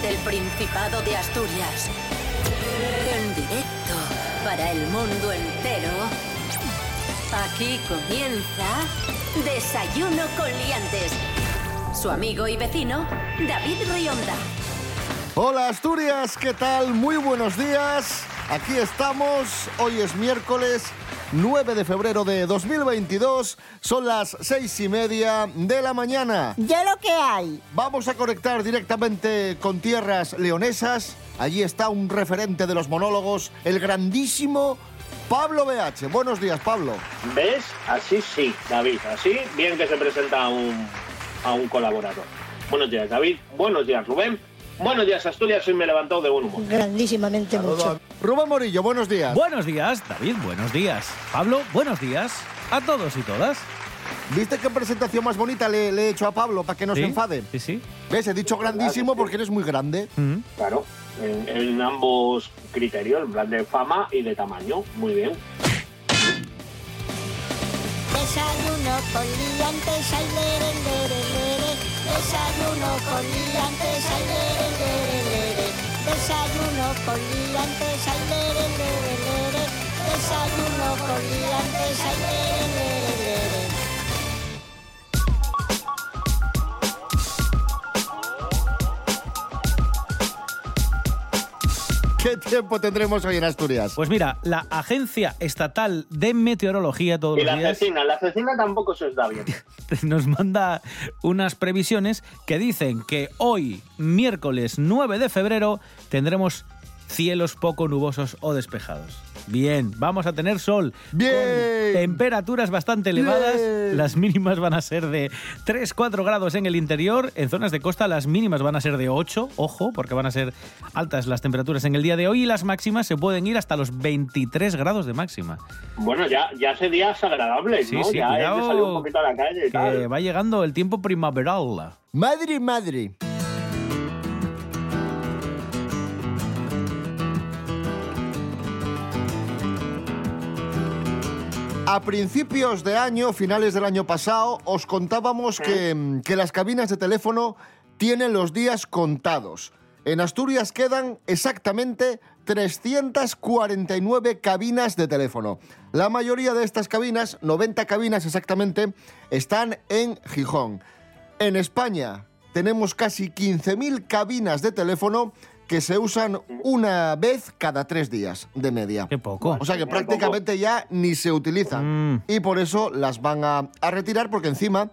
desde el Principado de Asturias. En directo para el mundo entero. Aquí comienza Desayuno con Liantes. Su amigo y vecino, David Rionda. Hola Asturias, ¿qué tal? Muy buenos días. Aquí estamos. Hoy es miércoles 9 de febrero de 2022. Son las seis y media de la mañana. Ya lo que hay. Vamos a conectar directamente con tierras leonesas. Allí está un referente de los monólogos, el grandísimo Pablo BH. Buenos días, Pablo. ¿Ves? Así sí, David. Así bien que se presenta a un, a un colaborador. Buenos días, David. Buenos días, Rubén. Buenos días, Asturias. Hoy me he levantado de buen humor. Grandísimamente mucho. Rubén Morillo, buenos días. Buenos días, David, buenos días. Pablo, buenos días. A todos y todas. ¿Viste qué presentación más bonita le, le he hecho a Pablo para que no ¿Sí? se enfade? Sí, sí. ¿Ves? He dicho grandísimo porque eres muy grande. Mm. Claro, en, en ambos criterios, en plan de fama y de tamaño. Muy bien. Desayuno con liantes, ay, lere, lere, lere. Desayuno con liantes, ay. Desayuno con liantes, ay, lere, lere, lere. Desayuno con liantes, ay, lere. ¿Qué tiempo tendremos hoy en Asturias? Pues mira, la Agencia Estatal de Meteorología todos Y los la días la cecina tampoco se os da bien. nos manda unas previsiones que dicen que hoy, miércoles 9 de febrero, tendremos cielos poco nubosos o despejados. Bien, vamos a tener sol. Bien. Con temperaturas bastante elevadas. Bien. Las mínimas van a ser de 3-4 grados en el interior. En zonas de costa las mínimas van a ser de 8. Ojo, porque van a ser altas las temperaturas en el día de hoy. Y las máximas se pueden ir hasta los 23 grados de máxima. Bueno, ya, ya hace días agradables, Sí, ¿no? sí, ya hay cuidado salir un poquito a la calle Que tal. va llegando el tiempo primaveral. Madre, madre. A principios de año, finales del año pasado, os contábamos que, que las cabinas de teléfono tienen los días contados. En Asturias quedan exactamente 349 cabinas de teléfono. La mayoría de estas cabinas, 90 cabinas exactamente, están en Gijón. En España tenemos casi 15.000 cabinas de teléfono que se usan una vez cada tres días de media. Qué poco. O sea que Muy prácticamente ya ni se utilizan. Mm. Y por eso las van a, a retirar porque encima,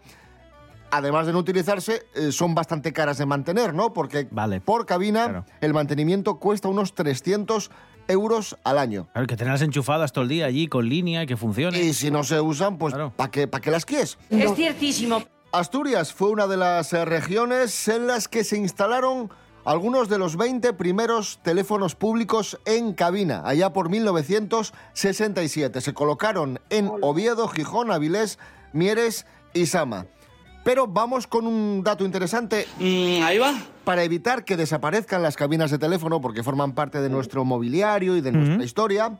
además de no utilizarse, eh, son bastante caras de mantener, ¿no? Porque Vale. por cabina Claro. el mantenimiento cuesta unos 300 euros al año. Claro, que tenerlas enchufadas todo el día allí con línea y que funcione. Y si no se usan, pues Claro. ¿para qué, pa' qué las quieres? Es ciertísimo. Asturias fue una de las eh, regiones en las que se instalaron algunos de los 20 primeros teléfonos públicos en cabina, allá por 1967. Se colocaron en Oviedo, Gijón, Avilés, Mieres y Sama. Pero vamos con un dato interesante. ahí va. Para evitar que desaparezcan las cabinas de teléfono, porque forman parte de nuestro mobiliario y de nuestra historia,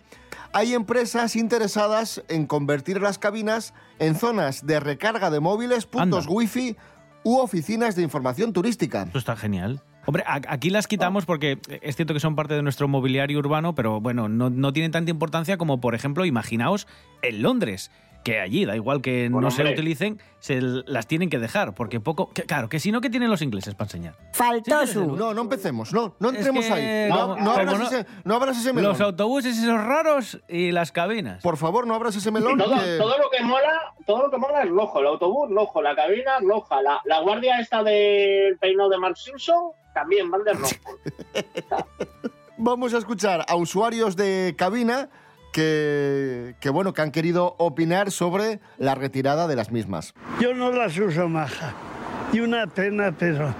hay empresas interesadas en convertir las cabinas en zonas de recarga de móviles, puntos Anda. wifi u oficinas de información turística. Esto está genial. Hombre, aquí las quitamos porque es cierto que son parte de nuestro mobiliario urbano, pero bueno, no, no tienen tanta importancia como, por ejemplo, imaginaos en Londres, que allí, da igual que Bueno, no se hombre. utilicen, se las tienen que dejar, porque poco... que- claro, que si no, ¿qué tienen los ingleses para enseñar? Faltó Sí. No, no empecemos, no, no Es entremos que ahí. No, como- no abras no- ese, no abras ese melón. Los autobuses esos raros y las cabinas. Por favor, no abras ese melón. todo, que- todo lo que mola, todo lo que mola es rojo. El autobús, rojo. La cabina, roja. La, la guardia esta del peinado de Mark Simpson, también van de rojo. Vamos a escuchar a usuarios de cabina que, que, bueno, que han querido opinar sobre la retirada de las mismas. Yo no las uso maja. Y una pena, pero...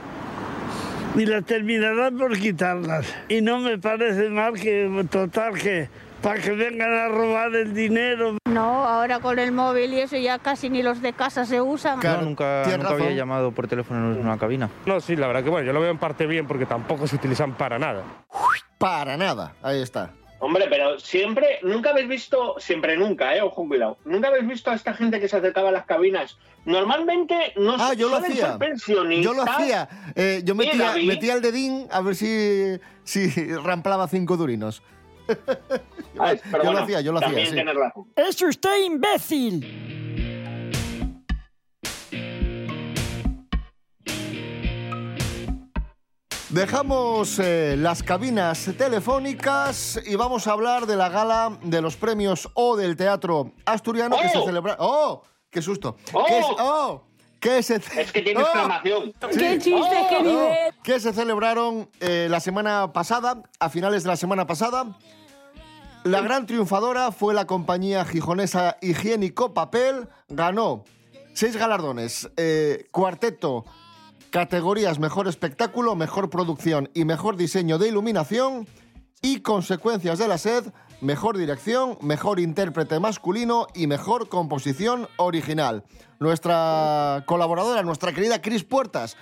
Y la terminarán por quitarlas. Y no me parece mal que, total, que para que vengan a robar el dinero. No, ahora con el móvil y eso ya casi ni los de casa se usan. Claro, No, nunca, nunca había llamado por teléfono en una cabina. No, sí, la verdad que bueno, yo lo veo en parte bien porque tampoco se utilizan para nada. Para nada, ahí está. Hombre, pero siempre, nunca habéis visto, siempre nunca, eh, ojo, cuidado, nunca habéis visto a esta gente que se acercaba a las cabinas. Normalmente no Ah, yo lo hacía. ser pensionistas. Yo lo hacía. Eh, yo metía, metía el dedín a ver si, si ramplaba cinco durinos. Ah, pero yo lo hacía, yo lo hacía, sí. tienes razón. ¡Es usted imbécil! Dejamos eh, las cabinas telefónicas y vamos a hablar de la gala de los premios O del Teatro Asturiano que se ¡Oh! celebra. ¡Oh! ¡Qué susto! ¡Oh! ¿Qué es? ¡Oh! Que se... Es que tiene ¡Oh! exclamación. ¡Qué chiste, ¡Oh! qué ¡Oh! nivel! que se celebraron eh, la semana pasada, a finales de la semana pasada. La gran triunfadora fue la compañía gijonesa Higiénico Papel. Ganó seis galardones, eh, cuarteto, categorías Mejor Espectáculo, Mejor Producción y Mejor Diseño de Iluminación. Y Consecuencias de la Sed, Mejor Dirección, Mejor Intérprete Masculino y Mejor Composición Original. Nuestra colaboradora, nuestra querida Cris Puertas,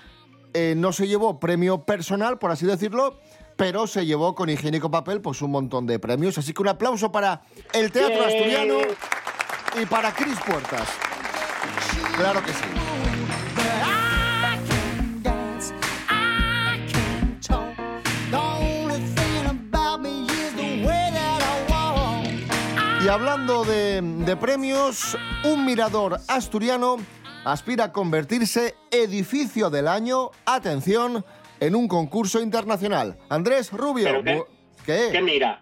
eh, no se llevó premio personal, por así decirlo, pero se llevó con higiénico papel pues un montón de premios. Así que un aplauso para el Teatro. Asturiano y para Cris Puertas. Claro que sí. Y hablando de, de premios, un mirador asturiano aspira a convertirse edificio del año, atención, en un concurso internacional. Andrés Rubio. ¿Pero qué? ¿Qué? ¿Qué mira?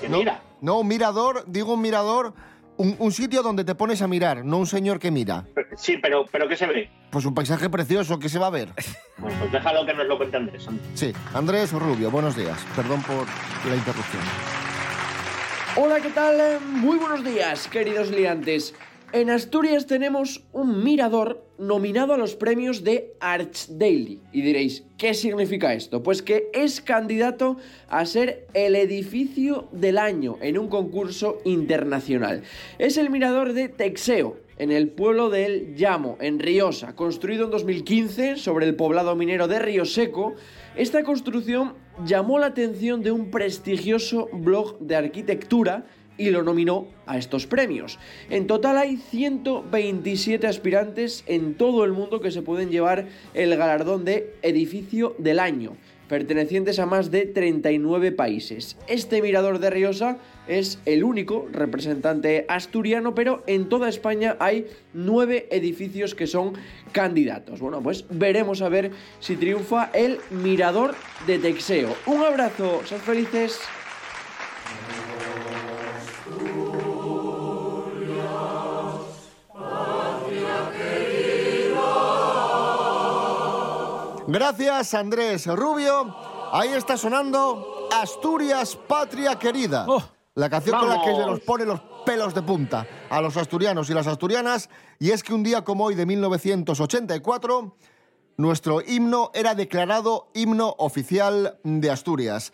¿Qué No, mira? No, un mirador, digo un mirador, un, un sitio donde te pones a mirar, no un señor que mira. Sí, pero, pero ¿qué se ve? Pues un paisaje precioso que se va a ver. Bueno, pues déjalo que nos lo cuente Andrés. Sí, Andrés Rubio, buenos días. Perdón por la interrupción. Hola, ¿qué tal? Muy buenos días, queridos liantes. En Asturias tenemos un mirador nominado a los premios de Archdaily. Y diréis, ¿qué significa esto? Pues que es candidato a ser el edificio del año en un concurso internacional. Es el mirador de Texeo, en el pueblo de El Llamo, en Riosa, construido en 2015 sobre el poblado minero de Río Seco. Esta construcción llamó la atención de un prestigioso blog de arquitectura y lo nominó a estos premios. En total hay 127 aspirantes en todo el mundo que se pueden llevar el galardón de edificio del año, pertenecientes a más de 39 países. Este mirador de Riosa es el único representante asturiano, pero en toda España hay nueve edificios que son candidatos. Bueno, pues veremos a ver si triunfa el mirador de Texeo. Un abrazo, sed felices. Gracias, Andrés Rubio. Ahí está sonando Asturias, patria querida. Oh. La canción con la que se nos pone los pelos de punta a los asturianos y las asturianas. Y es que un día como hoy de 1984, nuestro himno era declarado himno oficial de Asturias.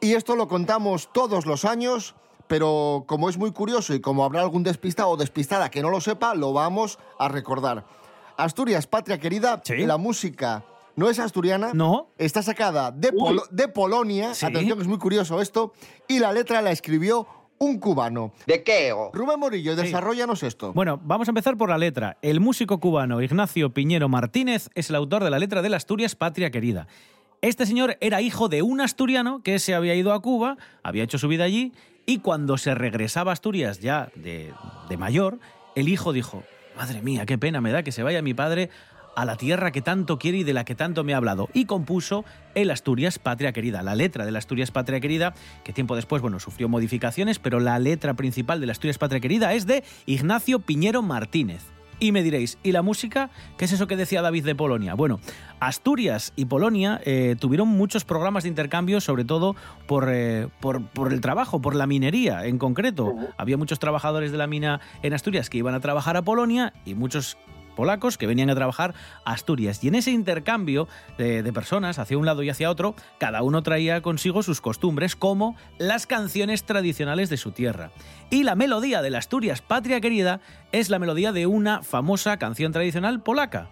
Y esto lo contamos todos los años, pero como es muy curioso y como habrá algún despistado o despistada que no lo sepa, lo vamos a recordar. Asturias, patria querida, Sí. la música no es asturiana, No. está sacada de, Polo- de Polonia, Sí. atención que es muy curioso esto, y la letra la escribió un cubano. ¿De qué? Rubén Morillo, Sí. desarrollanos esto. Bueno, vamos a empezar por la letra. El músico cubano Ignacio Piñero Martínez es el autor de la letra del Asturias Patria Querida. Este señor era hijo de un asturiano que se había ido a Cuba, había hecho su vida allí, y cuando se regresaba a Asturias ya de, de mayor, el hijo dijo, madre mía, qué pena me da que se vaya mi padre a la tierra que tanto quiere y de la que tanto me ha hablado. Y compuso el Asturias Patria Querida, la letra del Asturias Patria Querida, que tiempo después, bueno, sufrió modificaciones, pero la letra principal del Asturias Patria Querida es de Ignacio Piñero Martínez. Y me diréis, ¿y la música? ¿Qué es eso que decía David de Polonia? Bueno, Asturias y Polonia eh, tuvieron muchos programas de intercambio, sobre todo por, eh, por, por el trabajo, por la minería en concreto. Había muchos trabajadores de la mina en Asturias que iban a trabajar a Polonia y muchos polacos que venían a trabajar a Asturias. Y en ese intercambio de, de personas hacia un lado y hacia otro, cada uno traía consigo sus costumbres, como las canciones tradicionales de su tierra. Y la melodía de la Asturias Patria Querida es la melodía de una famosa canción tradicional polaca.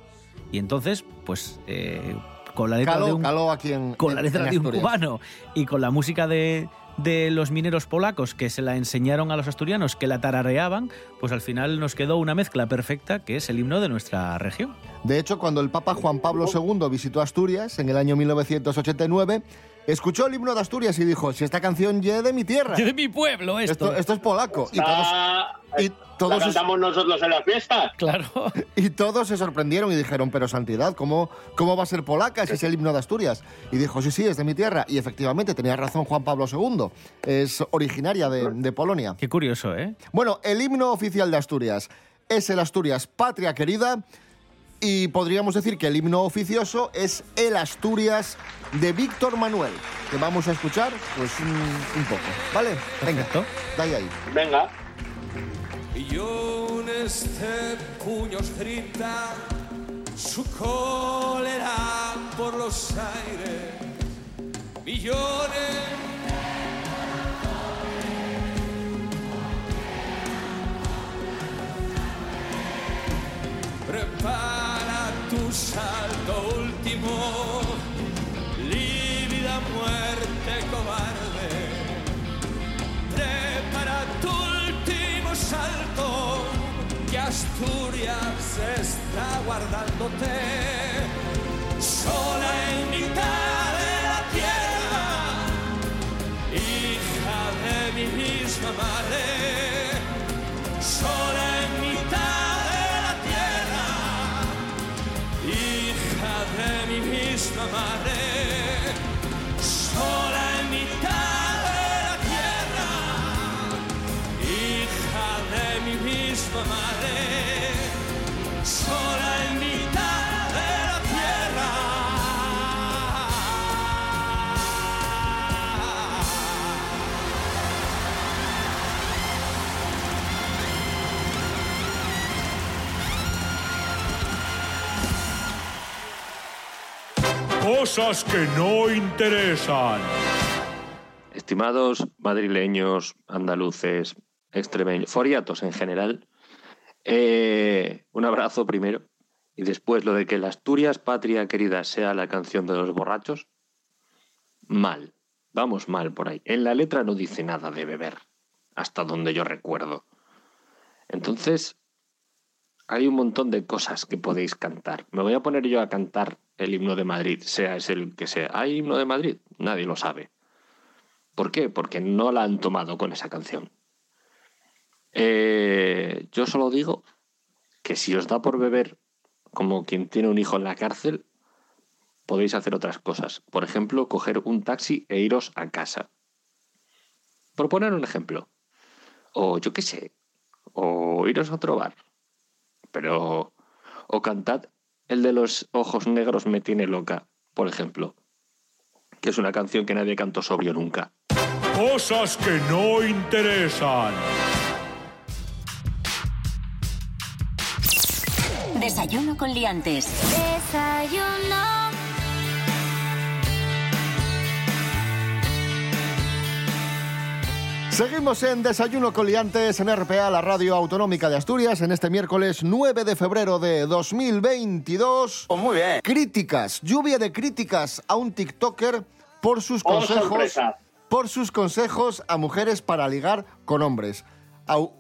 Y entonces, pues, eh, con la letra de un caló aquí en con la letra de un cubano y con la música de, de los mineros polacos que se la enseñaron a los asturianos, que la tarareaban, pues al final nos quedó una mezcla perfecta que es el himno de nuestra región. De hecho, cuando el Papa Juan Pablo II visitó Asturias en el año 1989, escuchó el himno de Asturias y dijo, si esta canción ya de mi tierra. De mi pueblo, esto. Esto, esto es polaco. Y todos, Ah, y ¿La todos, cantamos nosotros en las fiestas? Claro. y todos se sorprendieron y dijeron, pero Santidad, ¿cómo, ¿cómo va a ser polaca si es el himno de Asturias? Y dijo, sí, sí, es de mi tierra. Y efectivamente, tenía razón Juan Pablo II. Es originaria de, de Polonia. Qué curioso, ¿eh? Bueno, el himno oficial de Asturias es el Asturias Patria Querida y podríamos decir que el himno oficioso es el Asturias de Víctor Manuel, que vamos a escuchar pues un, un poco, ¿vale? Venga, dai ahí. Venga. Millones de puños grita su cólera por los aires. Millones. Prepara tu salto último, lívida muerte cobarde. Prepara tu último salto, que Asturias está guardándote. Sola Cosas que no interesan. Estimados madrileños, andaluces, extremeños, foriatos en general, eh, un abrazo primero y después lo de que la Asturias patria querida sea la canción de los borrachos, mal, vamos mal por ahí. En la letra no dice nada de beber, hasta donde yo recuerdo. Entonces, hay un montón de cosas que podéis cantar. Me voy a poner yo a cantar el himno de Madrid, sea ese el que sea. ¿Hay himno de Madrid? Nadie lo sabe. ¿Por qué? Porque no la han tomado con esa canción. Eh, yo solo digo que si os da por beber como quien tiene un hijo en la cárcel, podéis hacer otras cosas. Por ejemplo, coger un taxi e iros a casa. Por poner un ejemplo. O yo qué sé. O iros a otro bar. Pero... O cantad el de los ojos negros me tiene loca, por ejemplo. Que es una canción que nadie cantó sobrio nunca. Cosas que no interesan. Desayuno con liantes. Desayuno. Seguimos en Desayuno con Liantes en RPA, la radio autonómica de Asturias, en este miércoles 9 de febrero de 2022. muy bien. Críticas, lluvia de críticas a un TikToker por sus Oh, consejos, sorpresa. por sus consejos a mujeres para ligar con hombres.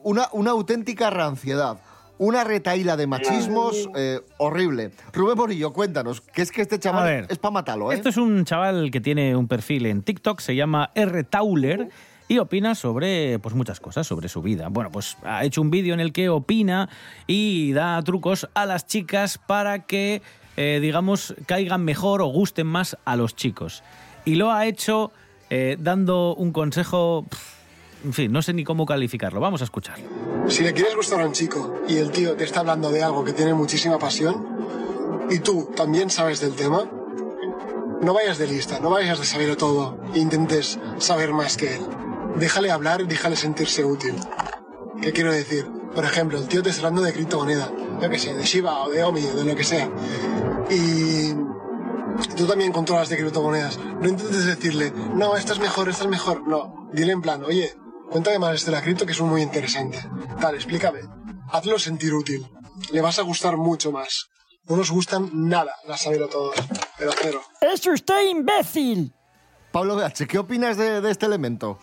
Una, una auténtica ranciedad. Una retaíla de machismos eh, horrible. Rubén Morillo, cuéntanos, que es que este A chaval ver, es para matarlo, ¿eh? Esto es un chaval que tiene un perfil en TikTok, se llama R. Tauler. Y opina sobre pues muchas cosas, sobre su vida. Bueno, pues ha hecho un vídeo en el que opina y da trucos a las chicas para que, eh, digamos, caigan mejor o gusten más a los chicos. Y lo ha hecho eh, dando un consejo, en fin, no sé ni cómo calificarlo. Vamos a escuchar. Si le quieres gustar a un chico y el tío te está hablando de algo que tiene muchísima pasión y tú también sabes del tema, no vayas de lista, no vayas de saberlo todo e intentes saber más que él. Déjale hablar y déjale sentirse útil. ¿Qué quiero decir? Por ejemplo, el tío te está hablando de criptomoneda, yo que sé, de Shiba o de Omi o de lo que sea. Y tú también controlas de criptomonedas. No intentes decirle, no, esta es mejor, esta es mejor. No, dile en plan, oye, cuéntame más de la cripto que es muy interesante. Tal, explícame. Hazlo sentir útil. Le vas a gustar mucho más. No nos gustan nada las saberlo todos, pero cero. ¡Es usted imbécil! Pablo BH, ¿qué opinas de, de este elemento?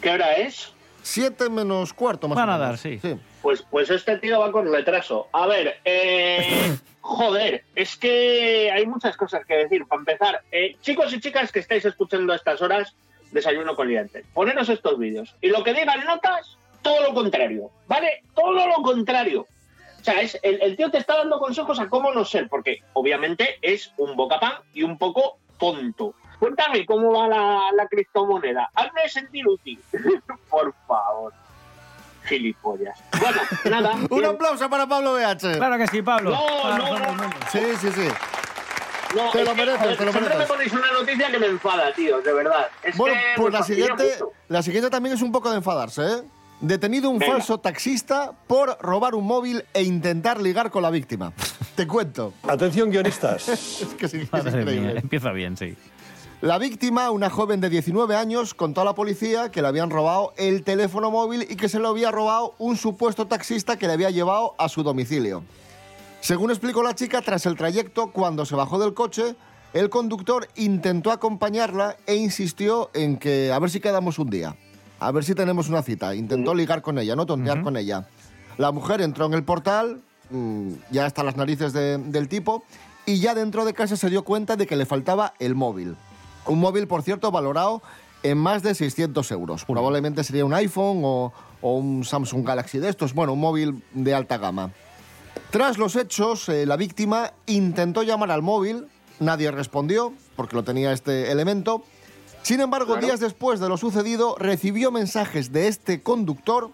¿Qué hora es? Siete menos cuarto, más Van o a menos. dar, sí. Pues, pues este tío va con retraso. A ver, eh, joder, es que hay muchas cosas que decir. Para empezar, eh, chicos y chicas que estáis escuchando a estas horas, desayuno con liantes, poneros estos vídeos. Y lo que digan notas, todo lo contrario, ¿vale? Todo lo contrario. O sea, es, el, el tío te está dando consejos a cómo no ser, porque obviamente es un bocapán y un poco tonto. Cuéntame cómo va la, la criptomoneda. Hazme sentir útil. Por favor. Gilipollas. Bueno, nada. Un aplauso para Pablo BH. Claro que sí, Pablo. No, no, no. Sí, sí, sí. No, Te lo que, mereces, joder, te lo siempre mereces. me ponéis una noticia que me enfada, tío, de verdad. Es Bueno, que pues la siguiente, la siguiente también es un poco de enfadarse, ¿eh? Detenido un Venga. falso taxista por robar un móvil e intentar ligar con la víctima. Te cuento. Atención, guionistas. Es que sí, es Madre increíble. mía, empieza bien, sí. La víctima, una joven de 19 años, contó a la policía que le habían robado el teléfono móvil y que se lo había robado un supuesto taxista que le había llevado a su domicilio. Según explicó la chica, tras el trayecto, cuando se bajó del coche, el conductor intentó acompañarla e insistió en que a ver si quedamos un día, a ver si tenemos una cita. Intentó ligar con ella, no tontear con ella. La mujer entró en el portal, mm, ya hasta las narices de- del tipo, y ya dentro de casa se dio cuenta de que le faltaba el móvil. Un móvil, por cierto, valorado en más de 600 euros. Probablemente sería un iPhone o, o un Samsung Galaxy de estos. Bueno, un móvil de alta gama. Tras los hechos, eh, la víctima intentó llamar al móvil, nadie respondió, porque lo tenía este elemento. Sin embargo, Claro. días después de lo sucedido, recibió mensajes de este conductor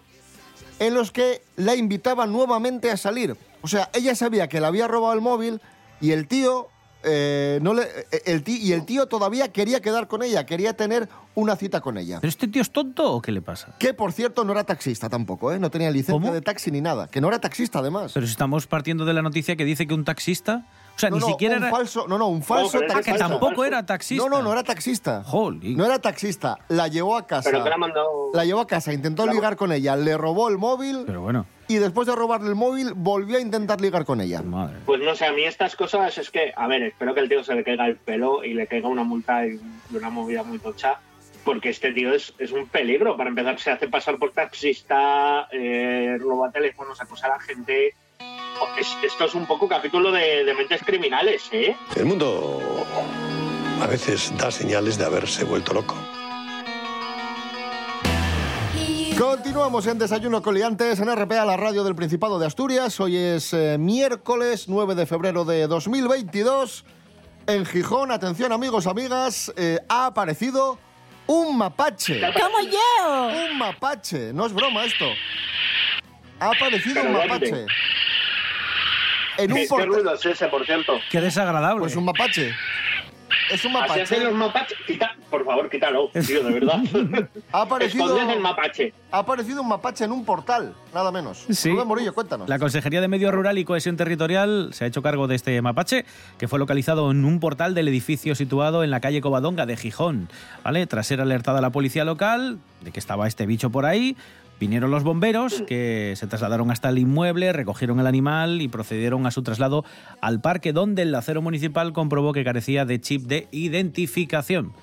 en los que la invitaba nuevamente a salir. O sea, ella sabía que le había robado el móvil y el tío eh, no le, eh, el tí- y el tío todavía quería quedar con ella, quería tener una cita con ella. ¿Pero este tío es tonto o qué le pasa? Que por cierto no era taxista tampoco, ¿eh? no tenía licencia ¿Cómo? de taxi ni nada, que no era taxista además. Pero si estamos partiendo de la noticia que dice que un taxista. O sea, no, ni no, siquiera un era. falso, no, no, un falso Ah, que taxista. tampoco era taxista. No, no, no era taxista. Jolín. No era taxista, la llevó a casa. Pero que la mandado. La llevó a casa, intentó La- ligar con ella, le robó el móvil Pero bueno, y después de robarle el móvil volvió a intentar ligar con ella. madre. Pues no sé, a mí estas cosas es que, a ver, espero que el tío se le caiga el pelo y le caiga una multa y y una movida muy tocha, porque este tío es, es un peligro. Para empezar, se hace pasar por taxista, eh, roba teléfonos, acosa a la gente. Es- esto es un poco capítulo de, de mentes criminales, ¿eh? El mundo a veces da señales de haberse vuelto loco. Continuamos en Desayuno Coliantes en RPA, la radio del Principado de Asturias. Hoy es eh, miércoles 9 de febrero de 2022. En Gijón, atención amigos, amigas, eh, ha aparecido un mapache. ¡Como yo! Un mapache, no es broma esto. Ha aparecido Pero un mapache. En ¿Qué, un qué portal. ruido es ese, por cierto? Qué desagradable. Pues un mapache. Es un Así hacen los mapache. mapaches. Quita, por favor, quítalo, tío, de verdad. Ha aparecido, el mapache. ha aparecido un mapache en un portal, nada menos. Sí. Rubén Morillo, cuéntanos. La Consejería de Medio Rural y Cohesión Territorial se ha hecho cargo de este mapache, que fue localizado en un portal del edificio situado en la calle Covadonga de Gijón. ¿Vale? Tras ser alertada la policía local de que estaba este bicho por ahí, vinieron los bomberos, que se trasladaron hasta el inmueble, recogieron el animal y procedieron a su traslado al parque, donde el acero municipal comprobó que carecía de chip de identificación.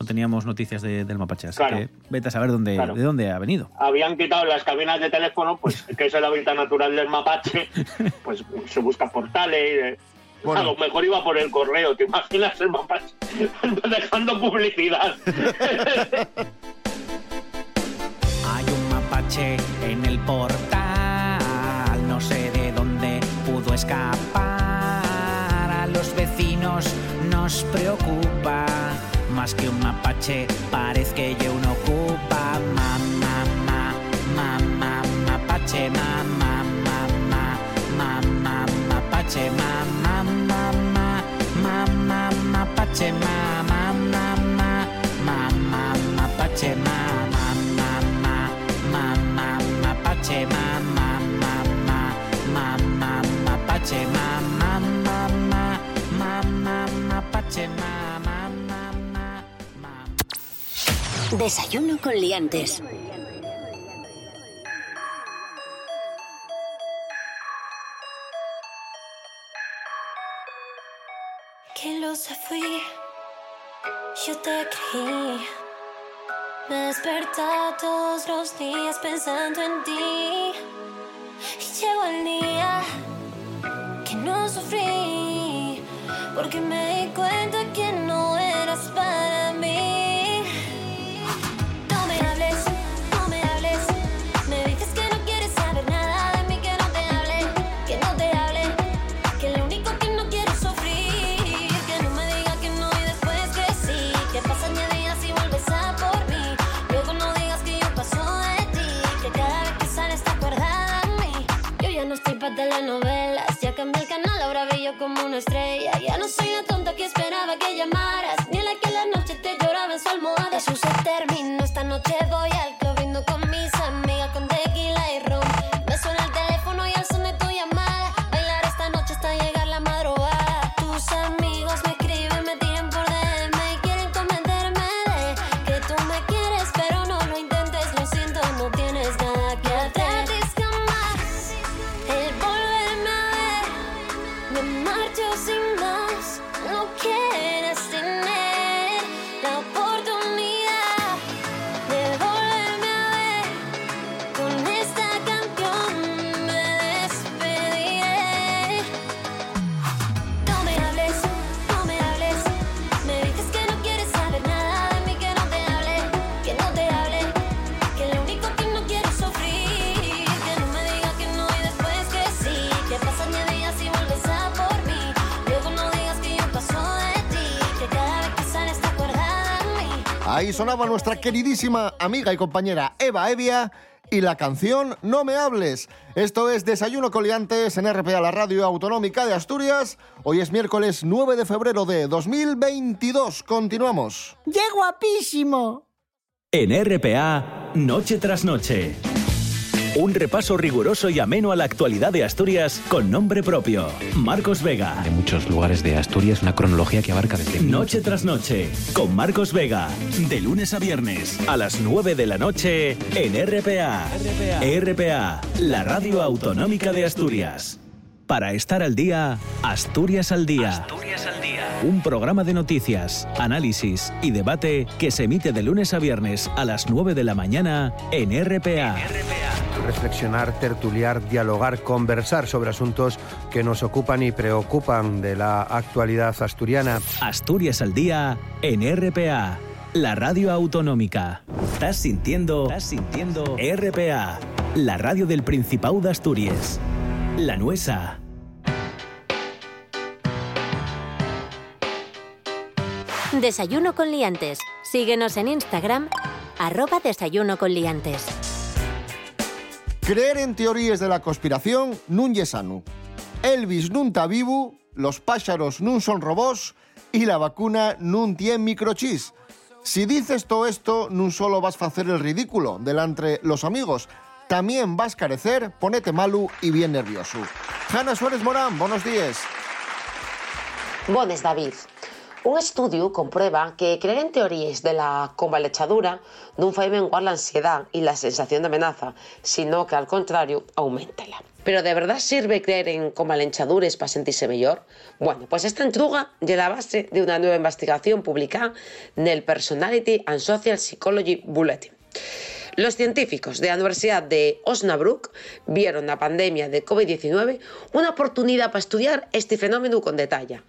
No teníamos noticias de- del mapache, así Claro. que vete a saber dónde, Claro. de dónde ha venido. habían quitado las cabinas de teléfono, pues que es el hábitat natural del mapache, pues se busca portales. eh. Bueno. A lo mejor iba por el correo, ¿te imaginas el mapache dejando publicidad? Mapache en el portal, no sé de dónde pudo escapar. A los vecinos nos preocupa, más que un mapache, parece que yo uno ocupa. Mamá, mamá, mamá, mapache, mamá, mamá, mamá, mapache, mamá, mamá, mamá, mapache, mamá, mamá, mamá, mapache, mamá, Desayuno con liantes. Qué losa fui. yo te creí. Me despertaba todos los días pensando en ti. Y llegó el día no porque me di cuenta que como una estrella. Ya no soy la Ahí sonaba nuestra queridísima amiga y compañera Eva Evia y la canción No me hables. Esto es Desayuno Coliantes en RPA, la radio autonómica de Asturias. Hoy es miércoles 9 de febrero de 2022. Continuamos. ¡Qué guapísimo! En RPA, noche tras noche. Un repaso riguroso y ameno a la actualidad de Asturias con nombre propio. Marcos Vega. De muchos lugares de Asturias, una cronología que abarca desde... Noche tras noche, con Marcos Vega. De lunes a viernes, a las 9 de la noche, en RPA. RPA, la radio autonómica de Asturias. Para estar al día, Asturias al día. Asturias al día. Un programa de noticias, análisis y debate que se emite de lunes a viernes a las 9 de la mañana en RPA. Reflexionar, tertuliar, dialogar, conversar sobre asuntos que nos ocupan y preocupan de la actualidad asturiana. Asturias al día en RPA, la radio autonómica. ¿Estás sintiendo? ¿Estás sintiendo? RPA, la radio del Principado de Asturias. La nuesa. Desayuno con liantes. Síguenos en Instagram, arroba desayuno con liantes. Creer en teorías de la conspiración nun ye sano. Elvis nun ta vivu, los pájaros nun son robots y la vacuna nun tiene microchips. Si dices todo esto, nun solo vas a hacer el ridículo delante los amigos, también vas a carecer, ponete malu y bien nervioso. Hanna Suárez Morán, buenos días. Bones, David. Un estudio comprueba que creer en teorías de la convalechadura non fai menguar la ansiedad y la sensación de amenaza, sino que al contrario, aumentala. Pero de verdad sirve creer en convalenchadures para sentirse mejor? Bueno, pues esta entruga es la base de una nueva investigación publicada en el Personality and Social Psychology Bulletin. Los científicos de la Universidad de Osnabrück vieron la pandemia de COVID-19 una oportunidad para estudiar este fenómeno con detalle.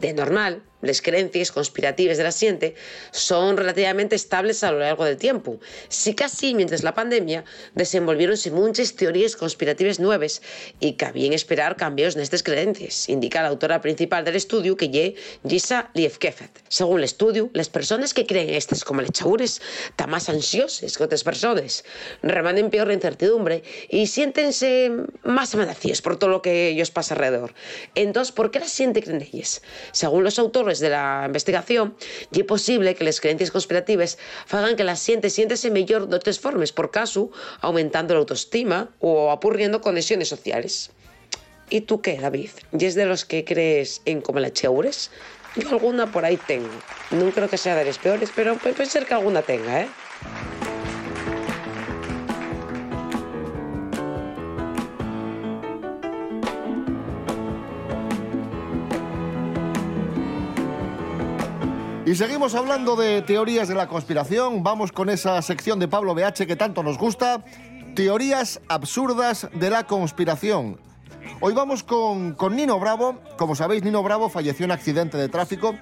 De normal, las creencias conspirativas de la gente son relativamente estables a lo largo del tiempo. Sí casi mientras la pandemia desenvolvieronse muchas teorías conspirativas nuevas y cabían esperar cambios en estas creencias, indica la autora principal del estudio que ye Gisa Lievkefet. Según el estudio, las personas que creen en estas como lechaures están más ansiosas que otras personas, remanen peor la incertidumbre y siéntense más amenacidos por todo lo que ellos pasa alrededor. Entonces, ¿por qué la gente creen en ellas? Según los autores de la investigación, y es posible que las creencias conspirativas hagan que la gente siéntese mejor de otras formas, por caso, aumentando la autoestima o apurriendo conexiones sociales. ¿Y tú qué, David? ¿Y es de los que crees en como la cheures? Yo alguna por ahí tengo. No creo que sea de las peores, pero puede ser que alguna tenga, ¿eh? Y seguimos hablando de teorías de la conspiración. Vamos con esa sección de Pablo BH que tanto nos gusta. Teorías absurdas de la conspiración. Hoy vamos con, con Nino Bravo. Como sabéis, Nino Bravo falleció en accidente de tráfico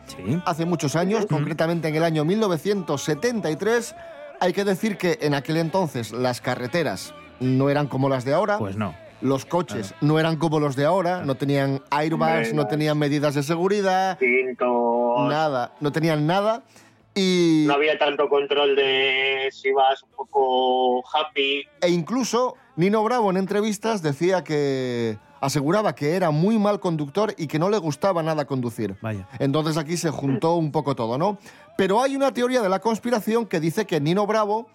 hace muchos años, concretamente en el año 1973. Hay que decir que en aquel entonces las carreteras no eran como las de ahora. Pues no. Los coches no eran como los de ahora, no tenían airbags, no no. tenían medidas de seguridad, Cintos. nada, no tenían nada. Y, No había tanto control de si vas un poco happy. e incluso Nino Bravo en entrevistas decía que aseguraba que era muy mal conductor y que no le gustaba nada conducir. Vaya. Entonces aquí se juntó un poco todo, ¿no? Pero hay una teoría de la conspiración que dice que Nino Bravo,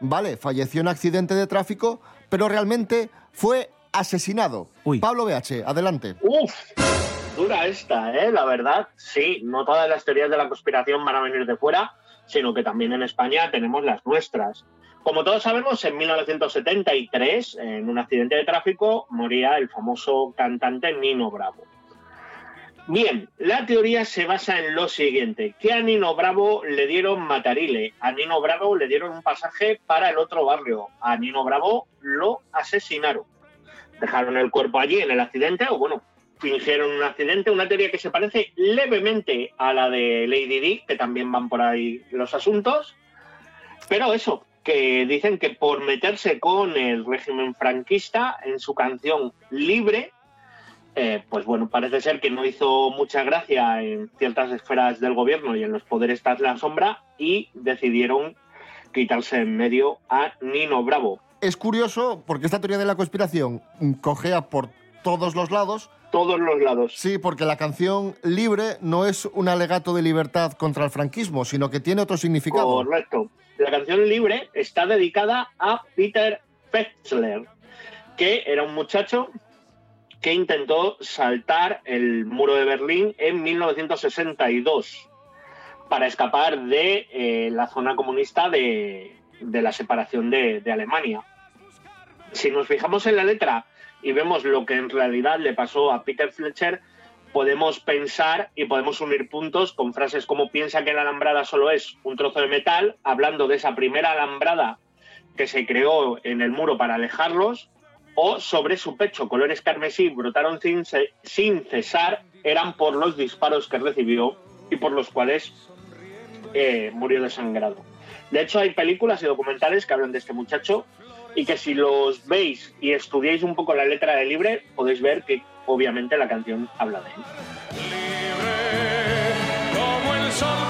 vale, falleció en accidente de tráfico, pero realmente fue asesinado. Pablo BH, adelante. Uf, dura esta, ¿eh? La verdad, sí, no todas las teorías de la conspiración van a venir de fuera, sino que también en España tenemos las nuestras. Como todos sabemos, en 1973, en un accidente de tráfico, moría el famoso cantante Nino Bravo. Bien, la teoría se basa en lo siguiente, que a Nino Bravo le dieron matarile, a Nino Bravo le dieron un pasaje para el otro barrio, a Nino Bravo lo asesinaron dejaron el cuerpo allí en el accidente o bueno, fingieron un accidente, una teoría que se parece levemente a la de Lady Di, que también van por ahí los asuntos, pero eso, que dicen que por meterse con el régimen franquista en su canción Libre, eh, pues bueno, parece ser que no hizo mucha gracia en ciertas esferas del gobierno y en los poderes tras la sombra y decidieron quitarse en medio a Nino Bravo. Es curioso porque esta teoría de la conspiración cojea por todos los lados. Todos los lados. Sí, porque la canción Libre no es un alegato de libertad contra el franquismo, sino que tiene otro significado. Correcto. La canción Libre está dedicada a Peter Fetzler, que era un muchacho que intentó saltar el muro de Berlín en 1962 para escapar de eh, la zona comunista de, de la separación de, de Alemania. Si nos fijamos en la letra y vemos lo que en realidad le pasó a Peter Fletcher, podemos pensar y podemos unir puntos con frases como piensa que la alambrada solo es un trozo de metal, hablando de esa primera alambrada que se creó en el muro para alejarlos, o sobre su pecho colores carmesí brotaron sin, sin cesar, eran por los disparos que recibió y por los cuales eh, murió desangrado. De hecho, hay películas y documentales que hablan de este muchacho y que si los veis y estudiáis un poco la letra de Libre, podéis ver que obviamente la canción habla de él. Como el sol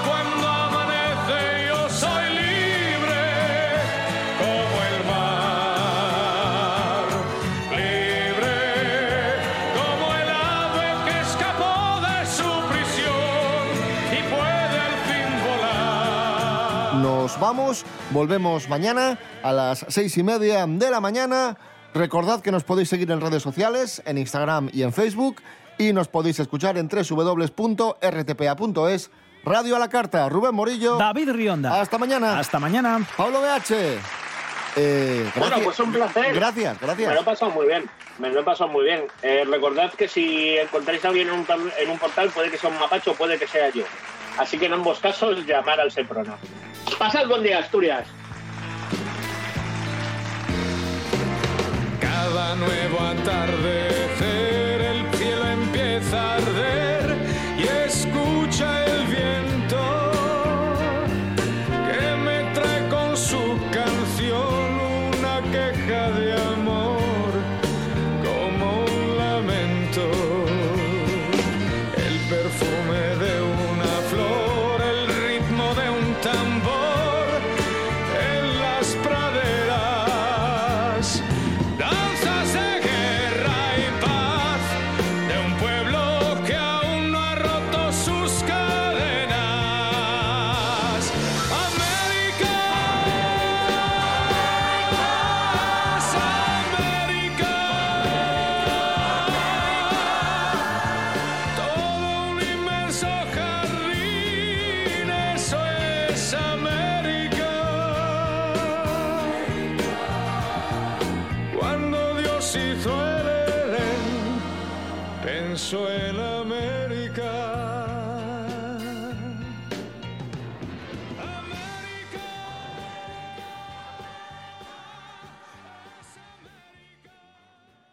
Nos vamos, volvemos mañana a las seis y media de la mañana. Recordad que nos podéis seguir en redes sociales, en Instagram y en Facebook, y nos podéis escuchar en www.rtpa.es. Radio a la carta, Rubén Morillo. David Rionda. Hasta mañana. Hasta mañana. Pablo BH. Eh, Bueno, gracias. pues un placer. Gracias, gracias. Me lo he pasado muy bien. Me lo he pasado muy bien. Eh, recordad que si encontráis a alguien en un, en un portal, puede que sea un mapacho, puede que sea yo. Así que en ambos casos, llamar al Seprona. Pasad buen día, Asturias. Cada nuevo atardecer el cielo empieza a arder.